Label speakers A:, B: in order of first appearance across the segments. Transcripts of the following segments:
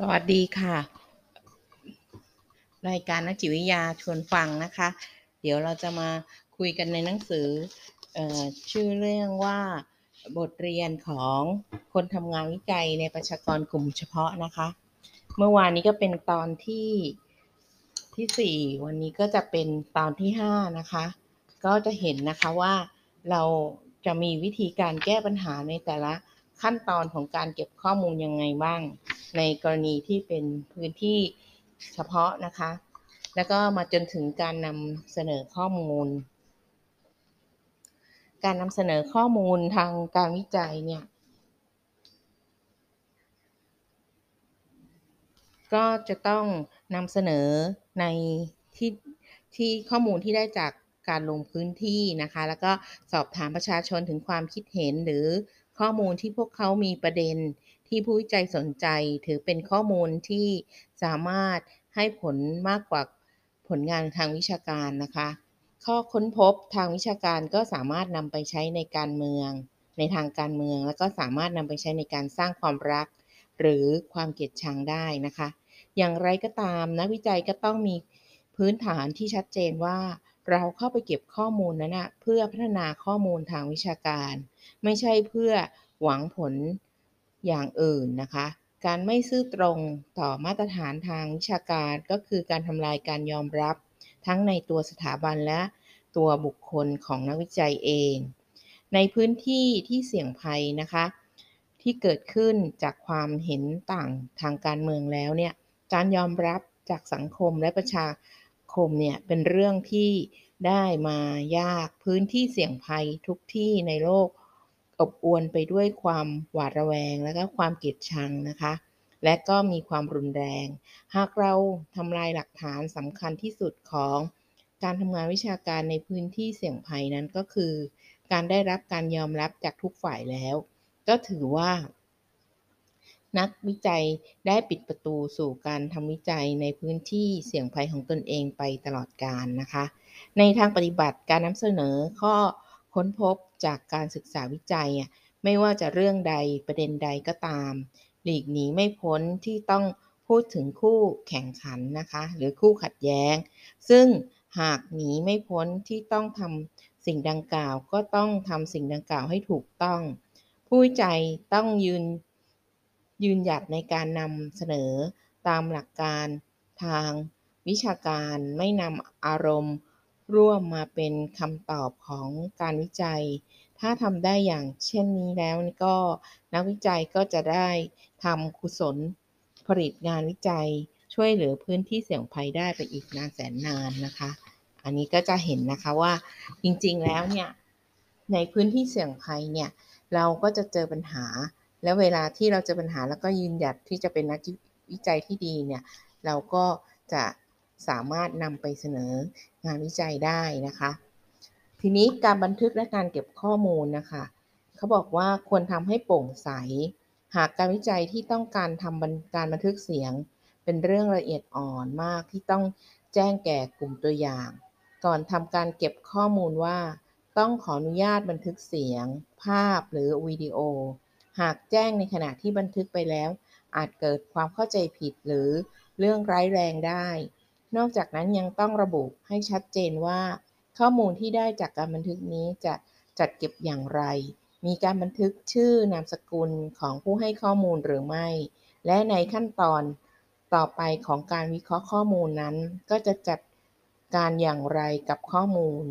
A: สวัสดีค่ะ รายการนักจิตวิทยาชวนฟังนะคะ เดี๋ยวเราจะมาคุยกันในหนังสืออชื่อเรื่องว่าบทเรียนของคนทำงานวิจัยในประชากรกลุ่มเฉพาะนะคะ เมื่อวานนี้ก็เป็นตอนที่ที่สี่วันนี้ก็จะเป็นตอนที่ห้านะคะ ก็จะเห็นนะคะว่าเราจะมีวิธีการแก้ปัญหาในแต่ละขั้นตอนของการเก็บข้อมูลยังไงบ้าง ในกรณีที่เป็นพื้นที่เฉพาะนะคะ แล้วก็มาจนถึงการนำเสนอข้อมูล การนำเสนอข้อมูลทางการวิจัยเนี่ย ก็จะต้องนำเสนอในที่ที่ข้อมูลที่ได้จากการลงพื้นที่นะคะ แล้วก็สอบถามประชาชนถึงความคิดเห็นหรือข้อมูลที่พวกเขามีประเด็น ที่ผู้วิจัยสนใจ ถือเป็นข้อมูลที่สามารถให้ผลมากกว่าผลงานทางวิชาการนะคะ ข้อค้นพบทางวิชาการก็สามารถนำไปใช้ในการเมือง ในทางการเมือง แล้วก็สามารถนำไปใช้ในการสร้างความรัก หรือความเกลียดชังได้นะคะ อย่างไรก็ตามนักวิจัยก็ต้องมีพื้นฐานที่ชัดเจนว่าเราเข้าไปเก็บข้อมูลนั้นนะเพื่อพัฒนาข้อมูลทางวิชาการ ไม่ใช่เพื่อหวังผล อย่างอื่นนะคะ การไม่ซื่อตรงต่อมาตรฐานทางวิชาการก็คือการทำลายการยอมรับ ทั้งในตัวสถาบันและตัวบุคคลของนักวิจัยเอง ในพื้นที่ที่เสี่ยงภัยนะคะ ที่เกิดขึ้นจากความเห็นต่างทางการเมืองแล้วเนี่ยการยอมรับจากสังคมและประชาคมเนี่ยเป็นเรื่องที่ได้มายากพื้นที่เสี่ยงภัยทุกที่ในโลก อบอวลไปด้วยความหวาดระแวง และก็ความเกลียดชังนะคะ และก็มีความรุนแรง หากเราทำลายหลักฐานสำคัญที่สุดของการทำงานวิชาการในพื้นที่เสี่ยงภัยนั้นก็คือ การได้รับการยอมรับจากทุกฝ่ายแล้ว ก็ถือว่า นักวิจัยได้ปิดประตูสู่การทำวิจัยในพื้นที่เสี่ยงภัยของตนเองไปตลอดกาลนะคะ ในทางปฏิบัติการนำเสนอข้อ ค้นพบจากการศึกษาวิจัย ไม่ว่าจะเรื่องใดประเด็นใดก็ตาม หลีกหนีไม่พ้นที่ต้องพูดถึงคู่แข่งขันนะคะ หรือคู่ขัดแย้ง ซึ่งหากหนีไม่พ้นที่ต้องทำสิ่งดังกล่าว ก็ต้องทำสิ่งดังกล่าวให้ถูกต้อง ผู้วิจัยต้องยืนยืนหยัดในการนำเสนอตามหลักการทางวิชาการไม่นำอารมณ์ ร่วมมาเป็นคำตอบของการวิจัย ถ้าทำได้อย่างเช่นนี้แล้วก็นักวิจัยก็จะได้ทำกุศลผลิตงานวิจัย ช่วยเหลือพื้นที่เสี่ยงภัยได้ไปอีกนานแสนนานนะคะ อันนี้ก็จะเห็นนะคะว่าจริงๆแล้วเนี่ยในพื้นที่เสี่ยงภัยเนี่ยเราก็จะเจอปัญหา แล้วเวลาที่เราเจอปัญหาแล้วก็ยืนหยัดที่จะเป็นนักวิจัยที่ดีเนี่ยเราก็จะ สามารถนำไปเสนองานวิจัยได้นะคะ ทีนี้การบันทึกและการเก็บข้อมูลนะคะเขาบอกว่าควรทำให้โปร่งใส หากการวิจัยที่ต้องการทำการบันทึกเสียง เป็นเรื่องละเอียดอ่อนมากที่ต้องแจ้งแก่กลุ่มตัวอย่าง ก่อนทำการเก็บข้อมูลว่า ต้องขออนุญาตบันทึกเสียง ภาพหรือวิดีโอ หากแจ้งในขณะที่บันทึกไปแล้ว อาจเกิดความเข้าใจผิดหรือเรื่องร้ายแรงได้ นอกจากนั้นยังต้องระบุให้ชัดเจนว่า ข้อมูลที่ได้จากการบันทึกนี้จะจัดเก็บอย่างไร มีการบันทึกชื่อนามสกุลของผู้ให้ข้อมูลหรือไม่ และในขั้นตอนต่อไปของการวิเคราะห์ข้อมูลนั้น ก็จะจัดการอย่างไรกับข้อมูล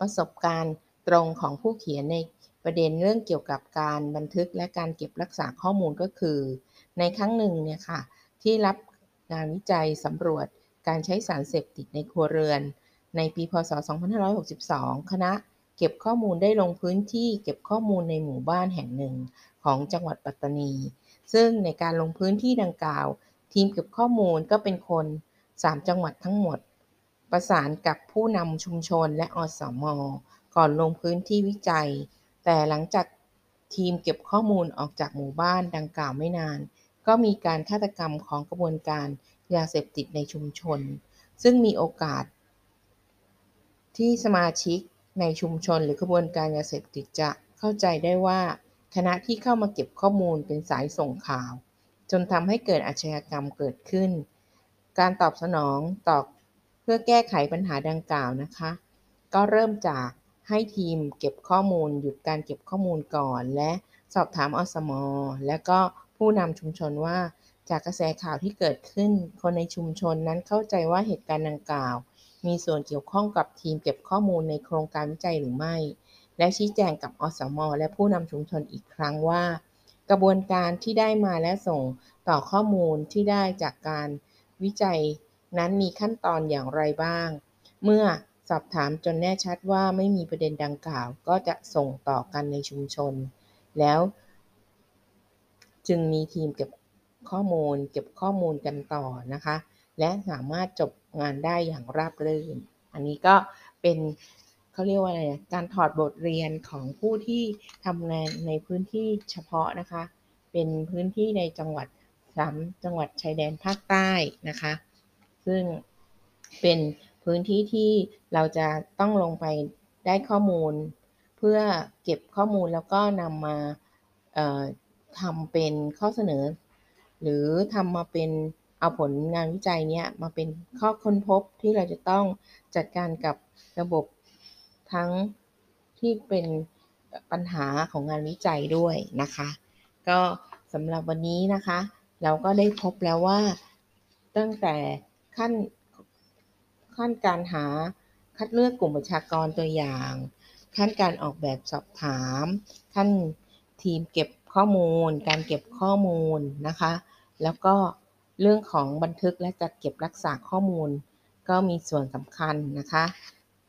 A: ประสบการณ์ตรงของผู้เขียนในประเด็นเรื่องเกี่ยวกับการบันทึกและการเก็บรักษาข้อมูลก็คือ ในครั้งหนึ่งเนี่ยค่ะที่รับ งานวิจัยสำรวจการใช้สารเสพติดในครัวเรือน ในปีพศ 2562 คณะเก็บข้อมูลได้ลงพื้นที่เก็บข้อมูลในหมู่บ้านแห่งหนึ่งของจังหวัดปัตตานี ซึ่งในการลงพื้นที่ดังกล่าว ทีมเก็บข้อมูลก็เป็นคน 3 จังหวัดทั้งหมด ประสานกับผู้นำชุมชนและอสมก่อนลงพื้นที่วิจัย แต่หลังจากทีมเก็บข้อมูลออกจากหมู่บ้านดังกล่าวไม่นาน ก็มีการฆาตกรรมของกระบวนการยาเสพติดในชุมชน ซึ่งมีโอกาส ที่สมาชิกในชุมชน หรือกระบวนการยาเสพติดจะเข้าใจได้ว่าคณะที่เข้ามาเก็บข้อมูลเป็นสายส่งข่าว จนทำให้เกิดอาชญากรรมเกิดขึ้น การตอบสนองต่อเพื่อแก้ไขปัญหาดังกล่าวนะคะ ก็เริ่มจากให้ทีมเก็บข้อมูล หยุดการเก็บข้อมูลก่อน และสอบถามอสมและก็ ผู้นำชุมชนว่า จากกระแสข่าวที่เกิดขึ้น คนในชุมชนนั้นเข้าใจว่าเหตุการณ์ดังกล่าว มีส่วนเกี่ยวข้องกับทีมเก็บข้อมูลในโครงการวิจัยหรือไม่ และชี้แจงกับอสม และผู้นำชุมชนอีกครั้งว่า กระบวนการที่ได้มาและส่งต่อข้อมูลที่ได้จากการวิจัยนั้นมีขั้นตอนอย่างไรบ้าง เมื่อสอบถามจนแน่ชัดว่าไม่มีประเด็นดังกล่าว ก็จะส่งต่อกันในชุมชน แล้ว จึงมีทีมเก็บข้อมูล เก็บข้อมูลกันต่อนะคะ และสามารถจบงานได้อย่างราบรื่น อันนี้ก็เป็นเขาเรียกว่าอะไรการถอดบทเรียนของผู้ที่ทำงานในพื้นที่เฉพาะนะคะ เป็นพื้นที่ในจังหวัดสามจังหวัดชายแดนภาคใต้นะคะ ซึ่งเป็นพื้นที่ที่เราจะต้องลงไปได้ข้อมูล เพื่อเก็บข้อมูลแล้วก็นำมา ทำเป็นข้อเสนอ หรือทำมาเป็นเอาผลงานวิจัยเนี้ยมาเป็นข้อค้นพบที่เราจะต้องจัดการกับระบบทั้งที่เป็นปัญหาของงานวิจัยด้วยนะคะ ก็สำหรับวันนี้นะคะ เราก็ได้พบแล้วว่าตั้งแต่ขั้นขั้นการหาคัดเลือกกลุ่มประชากรตัวอย่าง ขั้นการออกแบบสอบถาม ขั้นทีมเก็บ ข้อมูล การเก็บข้อมูลนะคะ แล้วก็เรื่องของบันทึกและจัดเก็บรักษาข้อมูล ก็มีส่วนสำคัญนะคะ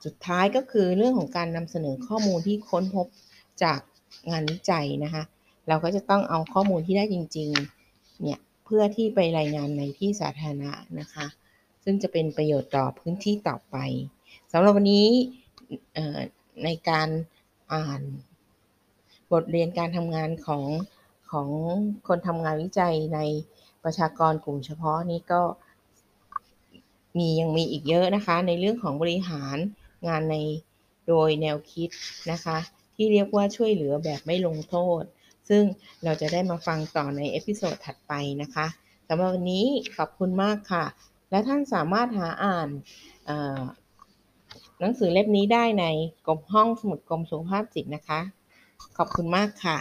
A: สุดท้ายก็คือเรื่องของการนำเสนอข้อมูลที่ค้นพบจากงานวิจัยนะคะ เราก็จะต้องเอาข้อมูลที่ได้จริงๆ เนี่ย เพื่อที่ไปรายงานในที่สาธารณะนะคะ ซึ่งจะเป็นประโยชน์ต่อพื้นที่ต่อไปสำหรับวันนี้ในการอ่าน บทเรียนการทำงานของของคนทำงานวิจัยในประชากรกลุ่มเฉพาะนี้ก็มียังมีอีกเยอะนะคะ ในเรื่องของบริหารงานในโดยแนวคิดนะคะ ที่เรียกว่าช่วยเหลือแบบไม่ลงโทษ ซึ่งเราจะได้มาฟังต่อใน episode ถัดไปนะคะสำหรับวันนี้ขอบคุณมากค่ะ และท่านสามารถหาอ่านหนังสือเล่มนี้ได้ในกรมห้องสมุดกรมสุขภาพจิตนะคะ ขอบคุณมากค่ะ